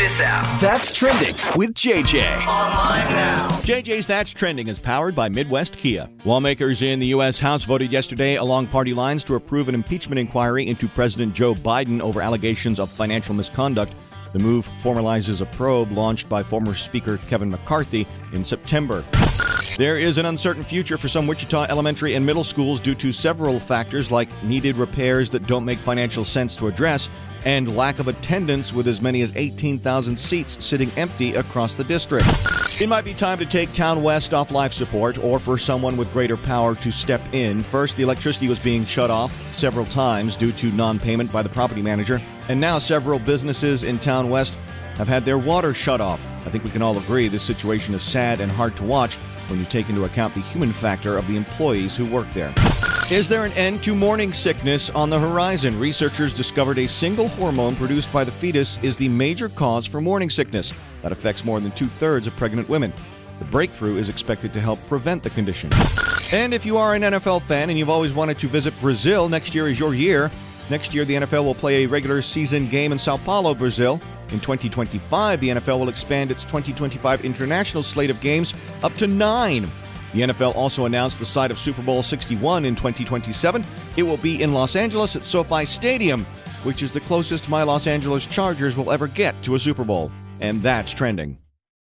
this out. That's trending with JJ. Online now. JJ's That's Trending is powered by Midwest Kia. Lawmakers in the U.S. House voted yesterday along party lines to approve an impeachment inquiry into President Joe Biden over allegations of financial misconduct. The move formalizes a probe launched by former Speaker Kevin McCarthy in September. There is an uncertain future for some Wichita elementary and middle schools due to several factors like needed repairs that don't make financial sense to address and lack of attendance with as many as 18,000 seats sitting empty across the district. It might be time to take Town West off life support or for someone with greater power to step in. First, the electricity was being shut off several times due to non payment by the property manager, and now several businesses in Town West have had their water shut off. I think we can all agree this situation is sad and hard to watch when you take into account the human factor of the employees who work there. Is there an end to morning sickness on the horizon? Researchers discovered a single hormone produced by the fetus is the major cause for morning sickness that affects more than two thirds of pregnant women. The breakthrough is expected to help prevent the condition. And if you are an NFL fan and you've always wanted to visit Brazil, next year is your year. Next year, the NFL will play a regular season game in Sao Paulo, Brazil. In 2025, the NFL will expand its 2025 international slate of games up to nine. The NFL also announced the site of Super Bowl 61 in 2027. It will be in Los Angeles at SoFi Stadium, which is the closest my Los Angeles Chargers will ever get to a Super Bowl. And that's trending.